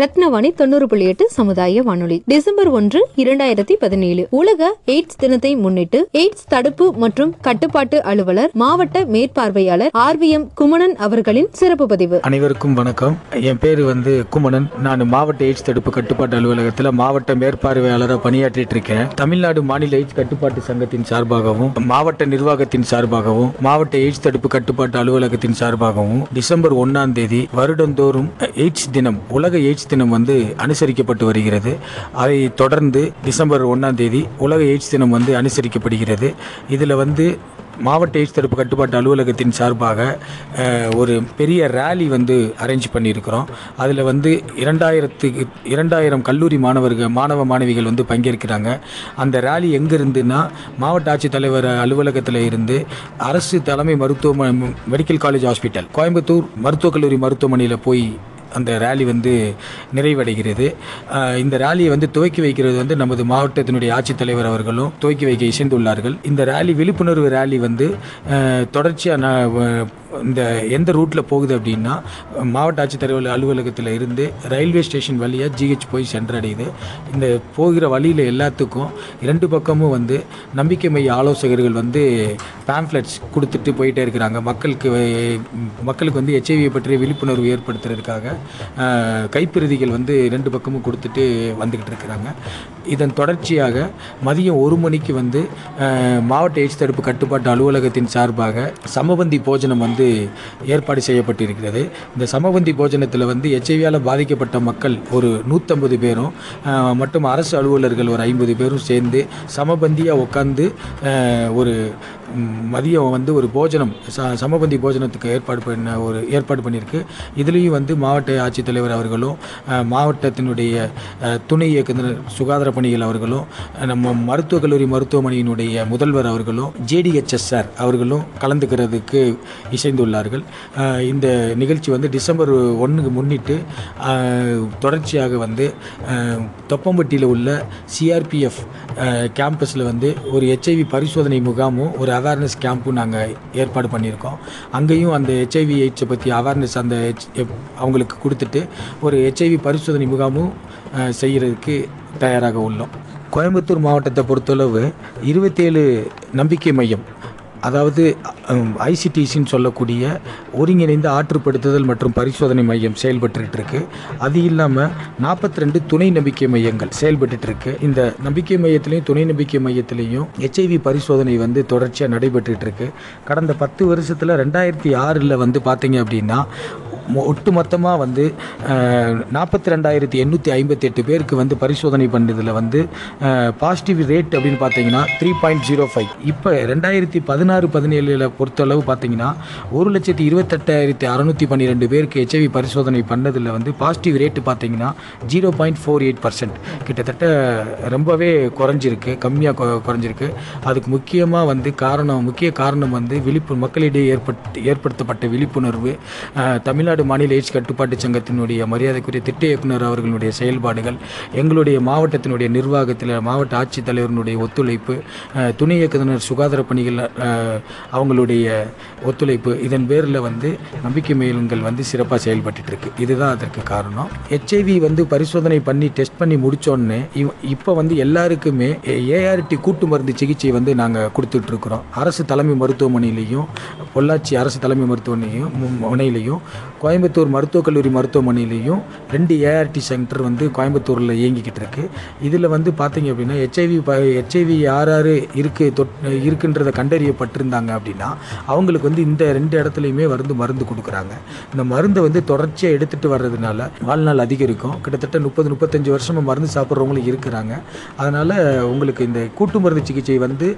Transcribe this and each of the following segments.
ரத்னவாணி தொண்ணூறு புள்ளி எட்டு சமுதாய வானொலி. டிசம்பர் ஒன்று இரண்டாயிரத்தி பதினேழு. உலக எய்ட்ஸ் தினத்தை முன்னிட்டு எய்ட்ஸ் தடுப்பு மற்றும் கட்டுப்பாட்டு அலுவலர் மாவட்ட மேற்பார்வையாளர் ஆர் வி எம் குமணன் அவர்களின் சிறப்பு பதிவு. அனைவருக்கும் வணக்கம். என் பேர் வந்து குமணன். நான் மாவட்ட எய்ட்ஸ் தடுப்பு கட்டுப்பாட்டு அலுவலகத்தில் மாவட்ட மேற்பார்வையாளராக பணியாற்றிட்டு இருக்கேன் தமிழ்நாடு மாநில எய்ட்ஸ் கட்டுப்பாட்டு சங்கத்தின் சார்பாகவும் மாவட்ட நிர்வாகத்தின் சார்பாகவும் மாவட்ட எய்ட்ஸ் தடுப்பு கட்டுப்பாட்டு அலுவலகத்தின் சார்பாகவும் டிசம்பர் ஒன்னாம் தேதி வருடந்தோறும் எய்ட்ஸ் தினம் உலக எய்ட்ஸ் தினம் வந்து அனுசரிக்கப்பட்டு வருகிறது. அதை தொடர்ந்து டிசம்பர் ஒன்றாம் தேதி உலக எய்ட்ஸ் தினம் வந்து அனுசரிக்கப்படுகிறது. இதில் வந்து மாவட்ட எய்ட்ஸ் தடுப்பு கட்டுப்பாட்டு அலுவலகத்தின் சார்பாக ஒரு பெரிய ரேலி வந்து அரேஞ்ச் பண்ணியிருக்கிறோம். அதில் வந்து இரண்டாயிரத்துக்கு இரண்டாயிரம் கல்லூரி மாணவர்கள் மாணவ மாணவிகள் வந்து பங்கேற்கிறாங்க. அந்த ரேலி எங்கே இருந்துன்னா மாவட்ட ஆட்சித்தலைவர் அலுவலகத்தில் இருந்து அரசு தலைமை மருத்துவ மெடிக்கல் காலேஜ் ஹாஸ்பிட்டல் கோயம்புத்தூர் மருத்துவக் கல்லூரி மருத்துவமனையில் போய் அந்த ரேலி வந்து நிறைவடைகிறது. இந்த ரேலியை வந்து துவக்கி வைக்கிறது வந்து நமது மாவட்டத்தினுடைய ஆட்சித்தலைவர் அவர்களும் துவக்கி வைக்க இசைந்துள்ளார்கள். இந்த ரேலி விழிப்புணர்வு ரேலி வந்து தொடர்ச்சியாக நான் இந்த எந்த ரூட்டில் போகுது அப்படின்னா மாவட்ட ஆட்சித்தலைவர் அலுவலகத்தில் இருந்து ரயில்வே ஸ்டேஷன் வழியாக ஜிஹெச் போய் சென்றடையுது. இந்த போகிற வழியில் எல்லாத்துக்கும் இரண்டு பக்கமும் வந்து நம்பிக்கை மைய ஆலோசகர்கள் வந்து பேம்ப்ளெட்ஸ் கொடுத்துட்டு போயிட்டே இருக்கிறாங்க. மக்களுக்கு மக்களுக்கு வந்து ஹெச்ஐவி பற்றிய விழிப்புணர்வு ஏற்படுத்துறதுக்காக. கைப்பிரதிகள் வந்து ரெண்டு பக்கமும் கொடுத்துட்டு வந்துக்கிட்டு இருக்கிறாங்க. இதன் தொடர்ச்சியாக மதியம் ஒரு மணிக்கு வந்து மாவட்ட எய்ட்ஸ் தடுப்பு கட்டுப்பாட்டு அலுவலகத்தின் சார்பாக சமபந்தி போஜனம் வந்து ஏற்பாடு செய்யப்பட்டிருக்கிறது. இந்த சமபந்தி போஜனத்தில் வந்து எச்ஐவியால் பாதிக்கப்பட்ட மக்கள் ஒரு நூற்றம்பது பேரும் மற்றும் அரசு அலுவலர்கள் ஒரு ஐம்பது பேரும் சேர்ந்து சமபந்தியாக உட்காந்து ஒரு மதியம் வந்து ஒரு போஜனம் ச சமபந்தி போஜனத்துக்கு ஏற்பாடு பண்ண ஒரு ஏற்பாடு பண்ணியிருக்கு இதுலேயும் வந்து மாவட்ட ஆட்சித்தலைவர் அவர்களும் மாவட்டத்தினுடைய துணை இயக்குநர் சுகாதார பணிகள் அவர்களும் நம்ம மருத்துவக் கல்லூரி மருத்துவமனையினுடைய முதல்வர் அவர்களும் ஜேடிஹெச்எஸ் சார் அவர்களும் கலந்துக்கிறதுக்கு இசைந்துள்ளார்கள். இந்த நிகழ்ச்சி வந்து டிசம்பர் ஒன்றுக்கு முன்னிட்டு தொடர்ச்சியாக வந்து தொப்பம்பட்டியில் உள்ள சிஆர்பிஎஃப் கேம்பஸில் வந்து ஒரு ஹெச்ஐவி பரிசோதனை முகாமும் ஒரு அவேர்னஸ் கேம்பும் நாங்கள் ஏற்பாடு பண்ணியிருக்கோம். அங்கேயும் அந்த ஹெச்ஐவி எய்ட்ஸை பற்றி அவேர்னஸ் அந்த அவங்களுக்கு கொடுத்துட்டு ஒரு ஹெச்ஐவி பரிசோதனை முகாமும் செய்கிறதுக்கு தயாராக உள்ளோம். கோயம்புத்தூர் மாவட்டத்தை பொறுத்தளவு இருபத்தேழு நம்பிக்கை மையம் அதாவது ஐசிடிசின்னு சொல்லக்கூடிய ஒருங்கிணைந்த ஆற்றுப்படுத்துதல் மற்றும் பரிசோதனை மையம் செயல்பட்டு இருக்கு அது இல்லாமல் நாற்பத்தி ரெண்டு துணை நம்பிக்கை மையங்கள் செயல்பட்டு இருக்கு இந்த நம்பிக்கை மையத்திலையும் துணை நம்பிக்கை மையத்திலையும் ஹெச்ஐவி பரிசோதனை வந்து தொடர்ச்சியாக நடைபெற்றுட்டு இருக்கு கடந்த பத்து வருஷத்தில் ரெண்டாயிரத்தி ஆறில் வந்து பார்த்தீங்க அப்படின்னா மொ- ஒட்டுமொத்தமாக வந்து நாற்பத்தி ரெண்டாயிரத்தி எண்ணூற்றி ஐம்பத்தி எட்டு பேருக்கு வந்து பரிசோதனை பண்ணதில் வந்து பாசிட்டிவ் ரேட் அப்படின்னு பார்த்தீங்கன்னா த்ரீ பாயிண்ட் ஜீரோ ஃபைவ் இப்போ ரெண்டாயிரத்தி பதினாறு பதினேழில் பொறுத்தளவு பார்த்தீங்கன்னா ஒரு லட்சத்தி இருபத்தெட்டாயிரத்தி அறநூற்றி பன்னிரெண்டு பேருக்கு ஹெச்ஐவி பரிசோதனை பண்ணதில் வந்து பாசிட்டிவ் ரேட்டு பார்த்தீங்கன்னா zero point four eight percent கிட்டத்தட்ட ரொம்பவே குறைஞ்சிருக்கு கம்மியாக குறைஞ்சிருக்கு. அதுக்கு முக்கியமாக வந்து காரணம் முக்கிய காரணம் வந்து விழிப்பு மக்களிடையே ஏற்பட்டு ஏற்படுத்தப்பட்ட விழிப்புணர்வு. தமிழ்நாடு தமிழ்நாடு மாநில எய்ட்ஸ் கட்டுப்பாட்டு சங்கத்தினுடைய மரியாதைக்குரிய திட்ட இயக்குனர் அவர்களுடைய செயல்பாடுகள் எங்களுடைய மாவட்டத்தினுடைய நிர்வாகத்தில் மாவட்ட ஆட்சித்தலைவரினுடைய ஒத்துழைப்பு துணை இயக்குனர் சுகாதார பணிகள் அவங்களுடைய ஒத்துழைப்பு இதன் பேரில் வந்து நம்பிக்கை மேலுங்கள் வந்து சிறப்பாக செயல்பட்டு இருக்கு இதுதான் அதற்கு காரணம். ஹெச்ஐவி வந்து பரிசோதனை பண்ணி டெஸ்ட் பண்ணி முடிச்சோடனே இப்போ வந்து எல்லாருக்குமே ஏஆர்டி கூட்டு மருந்து சிகிச்சை வந்து நாங்கள் கொடுத்துட்ருக்குறோம். அரசு தலைமை மருத்துவமனையிலையும் பொள்ளாச்சி அரசு தலைமை மருத்துவமனையும் முனையிலையும் கோயம்புத்தூர் மருத்துவக் கல்லூரி மருத்துவமனையிலையும் ரெண்டு ஏஆர்டி சென்டர் வந்து கோயம்புத்தூரில் இயங்கிக்கிட்டு இருக்குது இதில் வந்து பார்த்தீங்க அப்படின்னா ஹெச்ஐவி ப ஹெச்ஐவி யார் யார் இருக்குது தொட் இருக்குன்றதை கண்டறியப்பட்டிருந்தாங்க அப்படின்னா அவங்களுக்கு வந்து இந்த ரெண்டு இடத்துலையுமே வந்து மருந்து கொடுக்குறாங்க. இந்த மருந்தை வந்து தொடர்ச்சியாக எடுத்துகிட்டு வர்றதுனால வாழ்நாள் அதிகரிக்கும். கிட்டத்தட்ட முப்பது முப்பத்தஞ்சு வருஷமாக மருந்து சாப்பிட்றவங்களும் இருக்கிறாங்க. அதனால் உங்களுக்கு இந்த கூட்டு மருந்து சிகிச்சை வந்து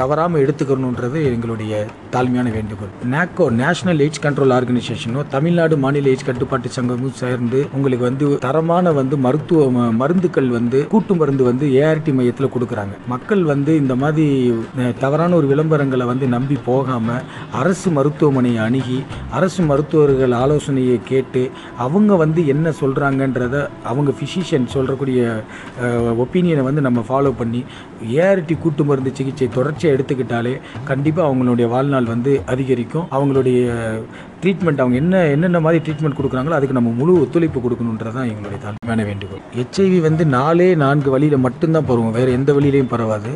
தவறாமல் எடுத்துக்கணுன்றது எங்களுடைய தாழ்மையான வேண்டுகோள். NACO national AIDS control ஆர்கனைசேஷனும் Tamil Nadu மாநில எய்ட்ஸ் கட்டுப்பாட்டு சங்கமும் சேர்ந்து உங்களுக்கு வந்து தரமான வந்து மருத்துவ ம- மருந்துகள் வந்து கூட்டு மருந்து வந்து ஏஆர்டி மையத்தில் கொடுக்குறாங்க. மக்கள் வந்து இந்த மாதிரி தவறான ஒரு விளம்பரங்களை வந்து நம்பி போகாமல் அரசு மருத்துவமனையை அணுகி அரசு மருத்துவர்கள் ஆலோசனையை கேட்டு அவங்க வந்து என்ன சொல்கிறாங்கன்றத அவங்க ஃபிசிஷியன் சொல்கிறக்கூடிய ஒப்பீனியனை வந்து நம்ம ஃபாலோ பண்ணி ஏஆர்டி கூட்டு மருந்து சிகிச்சை தொடர்ச்சியாக எடுத்துக்கிட்டாலே கண்டிப்பாக அவங்களுடைய வாழ்நாள் வந்து அதிகரிக்கும். அவங்களுடைய ட்ரீட்மெண்ட் அவங்க என்ன என்னென்ன என்ன மாதிரி ட்ரீட்மெண்ட் கொடுக்குறாங்களோ அதுக்கு நம்ம முழு ஒத்துழைப்பு கொடுக்கணுன்றது தான் எங்களுடைய தாழ்மையான வேண்டுகோள். ஹெச்ஐவி வந்து நாலே நான்கு வழியில் மட்டும்தான் பரவும். வேறு எந்த வழியிலையும் பரவாது.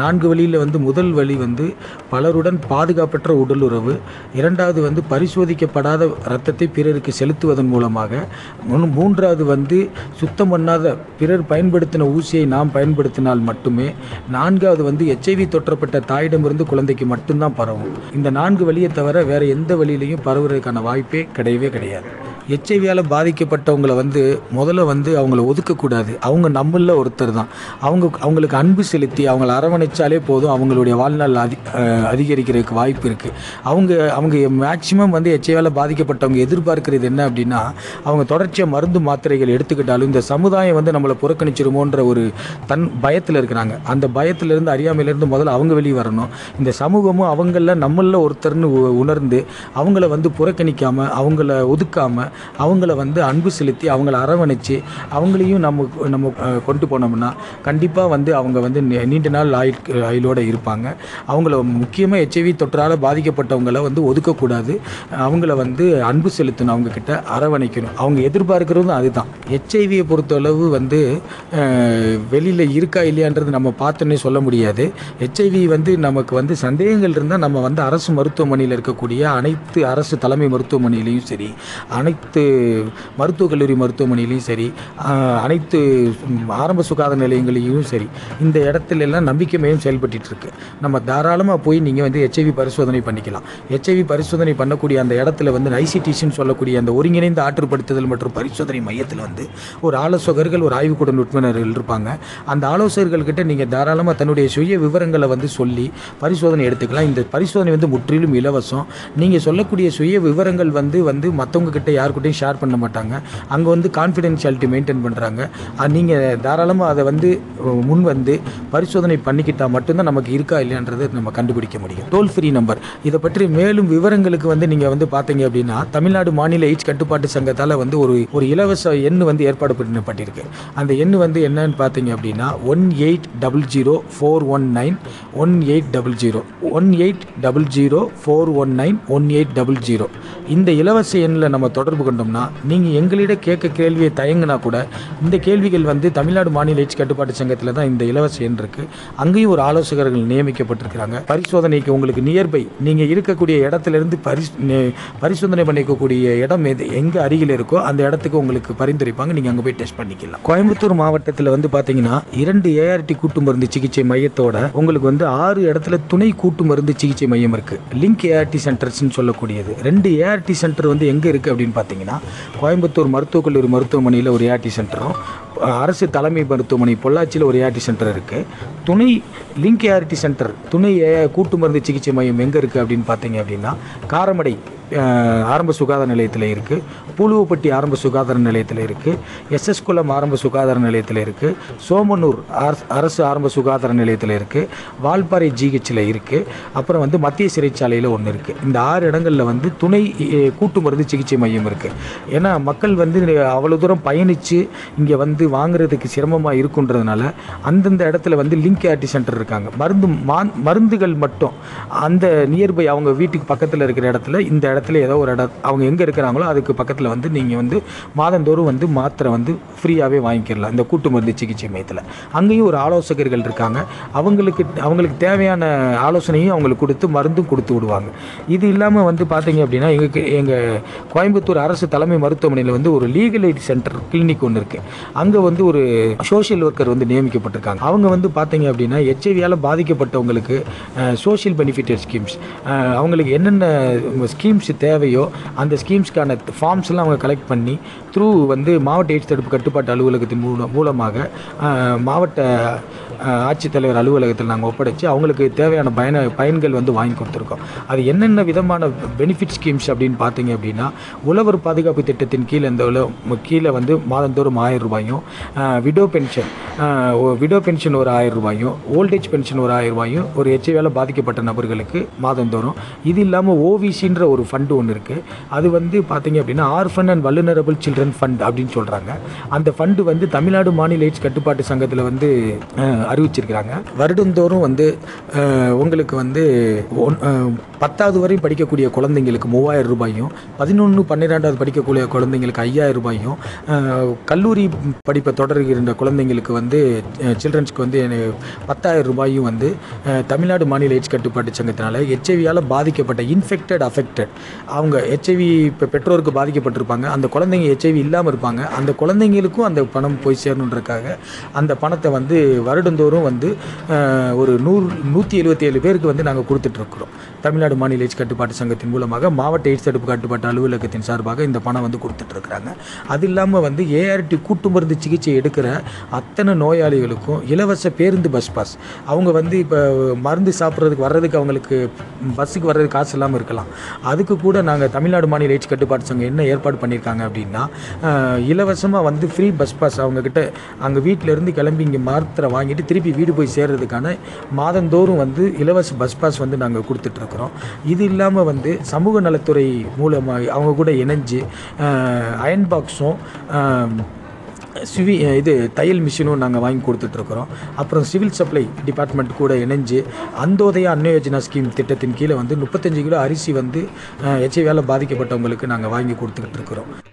நான்கு வழியில் வந்து முதல் வழி வந்து பலருடன் பாதுகாப்பற்ற உடலுறவு. இரண்டாவது வந்து பரிசோதிக்கப்படாத ரத்தத்தை பிறருக்கு செலுத்துவதன் மூலமாக. மூன்றாவது வந்து சுத்தம் பண்ணாத பிறர் பயன்படுத்தின ஊசியை நாம் பயன்படுத்தினால் மட்டுமே நான்காவது வந்து எச்ஐவி தொற்றப்பட்ட தாயிடமிருந்து குழந்தைக்கு மட்டும்தான் பரவும். இந்த நான்கு வழியை தவிர வேறு எந்த வழியிலையும் பரவுறதுக்கான வாய்ப்பே கிடையவே கிடையாது. எச்ஐவியால் பாதிக்கப்பட்டவங்களை வந்து முதல்ல வந்து அவங்கள ஒதுக்கக்கூடாது. அவங்க நம்மளில் ஒருத்தர் தான். அவங்க அவங்களுக்கு அன்பு செலுத்தி அவங்கள அரவணைச்சாலே போதும். அவங்களுடைய வாழ்நாள் அதி அதிகரிக்கிறதுக்கு வாய்ப்பு இருக்குது அவங்க அவங்க மேக்சிமம் வந்து எச்ஐவியால் பாதிக்கப்பட்டவங்க எதிர்பார்க்கிறது என்ன அப்படின்னா அவங்க தொடர்ச்சியாக மருந்து மாத்திரைகள் எடுத்துக்கிட்டாலும் இந்த சமுதாயம் வந்து நம்மளை புறக்கணிச்சிருமோன்ற ஒரு தன் பயத்தில் இருக்கிறாங்க. அந்த பயத்திலிருந்து அறியாமையிலேருந்து முதல்ல அவங்க வெளியே வரணும். இந்த சமூகமும் அவங்களில் நம்மளில் ஒருத்தர்னு உ- உணர்ந்து அவங்கள வந்து புறக்கணிக்காமல் அவங்கள ஒதுக்காமல் அவங்கள வந்து அன்பு செலுத்தி அவங்கள அரவணைச்சு அவங்களையும் நம்ம நம்ம கொண்டு போனோம்னா கண்டிப்பாக வந்து அவங்க வந்து நீண்ட நாள் ஆயுள் ஆயுளோடு இருப்பாங்க. அவங்கள முக்கியமாக ஹெச்ஐவி தொற்றால் பாதிக்கப்பட்டவங்கள வந்து ஒதுக்கக்கூடாது. அவங்கள வந்து அன்பு செலுத்தணும் அவங்கக்கிட்ட அரவணைக்கணும். அவங்க எதிர்பார்க்கிறதும் அதுதான். ஹெச்ஐவியை பொறுத்தளவு வந்து வெளியில் இருக்கா இல்லையான்றது நம்ம பார்த்தோன்னே சொல்ல முடியாது. ஹெச்ஐவி வந்து நமக்கு வந்து சந்தேகங்கள் இருந்தால் நம்ம வந்து அரசு மருத்துவமனையில் இருக்கக்கூடிய அனைத்து அரசு தலைமை மருத்துவமனையிலையும் சரி அனைத்து மருத்துவக் கல்லூரி மருத்துவமனையிலையும் சரி அனைத்து ஆரம்ப சுகாதார நிலையங்களையும் சரி இந்த இடத்துல எல்லாம் நம்பிக்கை மையம் இருக்கு நம்ம தாராளமாக போய் நீங்கள் வந்து ஹெச்ஐவி பரிசோதனை பண்ணிக்கலாம். ஹெச்ஐவி பரிசோதனை பண்ணக்கூடிய அந்த இடத்துல வந்து ஐசிடிசின்னு சொல்லக்கூடிய அந்த ஒருங்கிணைந்த ஆற்றுப்படுத்துதல் மற்றும் பரிசோதனை மையத்தில் வந்து ஒரு ஆலோசகர்கள் ஒரு ஆய்வுக்கூட நுட்பினர்கள் இருப்பாங்க. அந்த ஆலோசகர்கள்கிட்ட நீங்கள் தாராளமாக தன்னுடைய சுய விவரங்களை வந்து சொல்லி பரிசோதனை எடுத்துக்கலாம். இந்த பரிசோதனை வந்து முற்றிலும் இலவசம். நீங்கள் சொல்லக்கூடிய சுய விவரங்கள் வந்து வந்து மற்றவங்க கிட்ட யாருக்கிட்டையும் ஷேர் பண்ண மாட்டாங்க. அங்கே வந்து கான்ஃபிடென்ஷியாலிட்டி மெயின்டைன் பண்ணுறாங்க நீங்கள் தாராளமாக அதை வந்து முன் வந்து பரிசோதனை பண்ணிக்கிட்டால் மட்டும்தான் நமக்கு இருக்கா இல்லையான்றதை நம்ம கண்டுபிடிக்க முடியும். டோல் ஃப்ரீ நம்பர் இதை பற்றி மேலும் விவரங்களுக்கு வந்து நீங்கள் வந்து பார்த்தீங்க அப்படின்னா தமிழ்நாடு மாநில எய்ட்ஸ் கட்டுப்பாட்டு சங்கத்தால் வந்து ஒரு ஒரு இலவச எண் வந்து ஏற்பாடு பண்ணப்பட்டிருக்கு. அந்த எண் வந்து என்னன்னு பார்த்தீங்க அப்படின்னா one eight double zero four one nine one eight double zero one eight double zero four one nine one eight double zero இந்த இலவச எண்ணில் நம்ம தொடர்பு கொண்டோம்னா நீங்கள் எங்களிடம் கேட்க கேள்வியை தயங்கினா கூட இந்த கேள்விகள் வந்து தமிழ்நாடு மாநில எச்சு கட்டுப்பாட்டு சங்கத்தில் தான் இந்த இலவச எண் இருக்குது அங்கேயும் ஒரு ஆலோசகர்கள் நியமிக்கப்பட்டிருக்கிறாங்க. பரிசோதனைக்கு உங்களுக்கு நியர்பை நீங்கள் இருக்கக்கூடிய இடத்துலேருந்து பரிஸ் பரிசோதனை பண்ணிக்கக்கூடிய இடம் எது எங்கே அருகில் இருக்கோ அந்த இடத்துக்கு உங்களுக்கு பரிந்துரைப்பாங்க. நீங்கள் அங்கே போய் டெஸ்ட் பண்ணிக்கலாம். கோயம்புத்தூர் மாவட்டத்தில் வந்து பார்த்தீங்கன்னா இரண்டு ஏஆர்டி கூட்டு மருந்து சிகிச்சை மையத்தோட உங்களுக்கு வந்து ஆறு இடத்துல துணை கூட்டு மருந்து சிகிச்சை மையம் இருக்குது லிங்க் ஏஆர்டி சென்டர்ஸ்னு சொல்லக்கூடியது. ரெண்டு ஏஆர்டி சென்டர் வந்து எங்கே இருக்குது அப்படின்னு பார்த்தீங்கன்னா கோயம்புத்தூர் மருத்துவக் கல்லூரி மருத்துவமனையில் ஒரு ஏஆர்டி சென்டரும் அரசு தலைமை மருத்துவமனை பொள்ளாச்சியில் ஒரு ஏஆர்டி சென்டர் இருக்குது துணை லிங்க் ஏஆர்டி சென்டர் துணை ஏ- கூட்டு மருந்து சிகிச்சை மையம் எங்கே இருக்குது அப்படின்னு பார்த்தீங்க அப்படின்னா காரமடை. ஆரம்ப சுகாதார நிலையத்தில் இருக்குது பூலுவப்பட்டி ஆரம்ப சுகாதார நிலையத்தில் இருக்குது எஸ்எஸ் குளம் ஆரம்ப சுகாதார நிலையத்தில் இருக்குது சோமனூர் அரசு- அரசு ஆரம்ப சுகாதார நிலையத்தில் இருக்குது வால்பாறை ஜிஹெச்சில் இருக்குது அப்புறம் வந்து மத்திய சிறைச்சாலையில் ஒன்று இருக்குது இந்த ஆறு இடங்களில் வந்து துணை கூட்டு மருந்து சிகிச்சை மையம் இருக்குது ஏன்னா மக்கள் வந்து அவ்வளோ தூரம் பயணித்து இங்கே வந்து வாங்குறதுக்கு சிரமமாக இருக்குன்றதுனால அந்தந்த இடத்துல வந்து லிங்க் ஆர்டி சென்டர் இருக்காங்க. மருந்து மருந்துகள் மட்டும் அந்த நியர்பை அவங்க வீட்டுக்கு பக்கத்தில் இருக்கிற இடத்துல இந்த இடத்துல ஏதோ ஒரு இடம் அவங்க எங்கே இருக்கிறாங்களோ அதுக்கு பக்கத்தில் வந்து நீங்கள் வந்து மாதந்தோறும் வந்து மாத்திரை வந்து ஃப்ரீயாகவே வாங்கிக்கிடலாம். இந்த கூட்டு மருந்து சிகிச்சை மையத்தில். அங்கேயும் ஒரு ஆலோசகர்கள் இருக்காங்க. அவங்களுக்கு அவங்களுக்கு தேவையான ஆலோசனையும் அவங்களுக்கு கொடுத்து மருந்தும் கொடுத்து விடுவாங்க. இது இல்லாமல் வந்து பார்த்தீங்க அப்படின்னா எங்களுக்கு எங்கள் கோயம்புத்தூர் அரசு தலைமை மருத்துவமனையில் வந்து ஒரு லீகல் எய்ட் சென்டர் கிளினிக் ஒன்று இருக்குது அங்கே வந்து ஒரு சோஷியல் ஒர்க்கர் வந்து நியமிக்கப்பட்டிருக்காங்க. அவங்க வந்து பார்த்தீங்க அப்படின்னா ஹெச்ஐவியால் பாதிக்கப்பட்டவங்களுக்கு சோஷியல் பெனிஃபிட் ஸ்கீம்ஸ் அவங்களுக்கு என்னென்ன ஸ்கீம்ஸ் தேவையோ அந்த ஸ்கீம்ஸ்க்கான ஃபார்ம்ஸ்லாம் அவங்க கலெக்ட் பண்ணி த்ரூ வந்து மாவட்ட எய்ட்ஸ் தடுப்பு கட்டுப்பாட்டு அலுவலகத்தின் மூலம் மூலமாக மாவட்ட ஆட்சித்தலைவர் அலுவலகத்தில் நாங்கள் ஒப்படைச்சு அவங்களுக்கு தேவையான பயன பயன்கள் வந்து வாங்கி கொடுத்துருக்கோம். அது என்னென்ன விதமான பெனிஃபிட் ஸ்கீம்ஸ் அப்படின்னு பார்த்தீங்க அப்படின்னா உழவர் பாதுகாப்பு திட்டத்தின் கீழே இந்த உல- கீழே வந்து மாதந்தோறும் ஆயிரம் ரூபாயும் விடோ பென்ஷன் விடோ பென்ஷன் ஒரு ஆயிரம் ரூபாயும் ஓல்டேஜ் பென்ஷன் ஒரு ஆயிரம் ரூபாயும் ஒரு ஹெச்ஐவியால் பாதிக்கப்பட்ட நபர்களுக்கு மாதந்தோறும். இது இல்லாமல் ஓவிசின்ற ஒரு ஃபண்டு ஒன்று இருக்குது அது வந்து பார்த்தீங்க அப்படின்னா orphan and vulnerable children fund அப்படின்னு சொல்கிறாங்க அந்த ஃபண்டு வந்து தமிழ்நாடு மாநில எய்ட்ஸ் கட்டுப்பாட்டு சங்கத்தில் வந்து அறிவிச்சிருக்கிறாங்க. வருடந்தோறும் வந்து உங்களுக்கு வந்து ஒன்- பத்தாவது வரையும் படிக்கக்கூடிய குழந்தைங்களுக்கு மூவாயிரம் ரூபாயும் பதினொன்று பன்னிரெண்டாவது படிக்கக்கூடிய குழந்தைங்களுக்கு ஐயாயிரம் ரூபாயும் கல்லூரி படிப்பை தொடர்கின்ற குழந்தைங்களுக்கு வந்து சில்ட்ரன்ஸ்க்கு வந்து பத்தாயிரம் ரூபாயும் வந்து தமிழ்நாடு மாநில எய்ட்ஸ் கட்டுப்பாட்டு சங்கத்தினால ஹெச்ஐவியால் பாதிக்கப்பட்ட இன்ஃபெக்டட் அஃபெக்டட் அவங்க ஹெச்ஐவி இப்போ பெற்றோருக்கு பாதிக்கப்பட்டிருப்பாங்க. அந்த குழந்தைங்க ஹெச்ஐவி இல்லாமல் இருப்பாங்க. அந்த குழந்தைங்களுக்கும் அந்த பணம் போய் சேரணுன்றக்காக அந்த பணத்தை வந்து வருடந்தோறும் வந்து ஒரு நூறு நூற்றி எழுபத்தி ஏழு பேருக்கு வந்து நாங்கள் கொடுத்துட்ருக்குறோம் தமிழ்நாடு மாநில எய்ட்ஸ் கட்டுப்பாட்டு சங்கத்தின் மூலமாக மாவட்ட எய்ட்ஸ் தடுப்பு கட்டுப்பாட்டு அலுவலகத்தின் சார்பாக இந்த பணம் வந்து கொடுத்துட்ருக்குறாங்க. அது இல்லாமல் வந்து ஏஆர்டி கூட்டு மருந்து சிகிச்சை எடுக்கிற அத்தனை நோயாளிகளுக்கும் இலவச பேருந்து பஸ் பாஸ் அவங்க வந்து இப்போ மருந்து சாப்பிட்றதுக்கு வர்றதுக்கு அவங்களுக்கு பஸ்ஸுக்கு வர்றதுக்கு காசு இல்லாமல் இருக்கலாம். அதுக்கு கூட நாங்கள் தமிழ்நாடு மாநில எய்ட்ஸ் கட்டுப்பாட்டு சங்கம் என்ன ஏற்பாடு பண்ணியிருக்காங்க அப்படின்னா இலவசமாக வந்து ஃப்ரீ பஸ் பாஸ் அவங்கக்கிட்ட அங்கே வீட்டிலேருந்து கிளம்பி இங்கே மாத்திரை வாங்கிட்டு திருப்பி வீடு போய் சேர்றதுக்கான மாதந்தோறும் வந்து இலவச பஸ் பாஸ் வந்து நாங்கள் கொடுத்துட்ருக்கோம். பார்க்குறோம். இது இல்லாமல் வந்து சமூக நலத்துறை மூலமாக அவங்க கூட இணைஞ்சு அயன் பாக்ஸும் சிவி இது தையல் மிஷினும் நாங்கள் வாங்கி கொடுத்துட்ருக்குறோம். அப்புறம் சிவில் சப்ளை டிபார்ட்மெண்ட் கூட இணைஞ்சு அந்தோதய அன்ன யோஜனா ஸ்கீம் திட்டத்தின் கீழே வந்து முப்பத்தஞ்சு கிலோ அரிசி வந்து ஹெச்ஐவியால் பாதிக்கப்பட்டவங்களுக்கு நாங்கள் வாங்கி கொடுத்துக்கிட்டு இருக்கிறோம்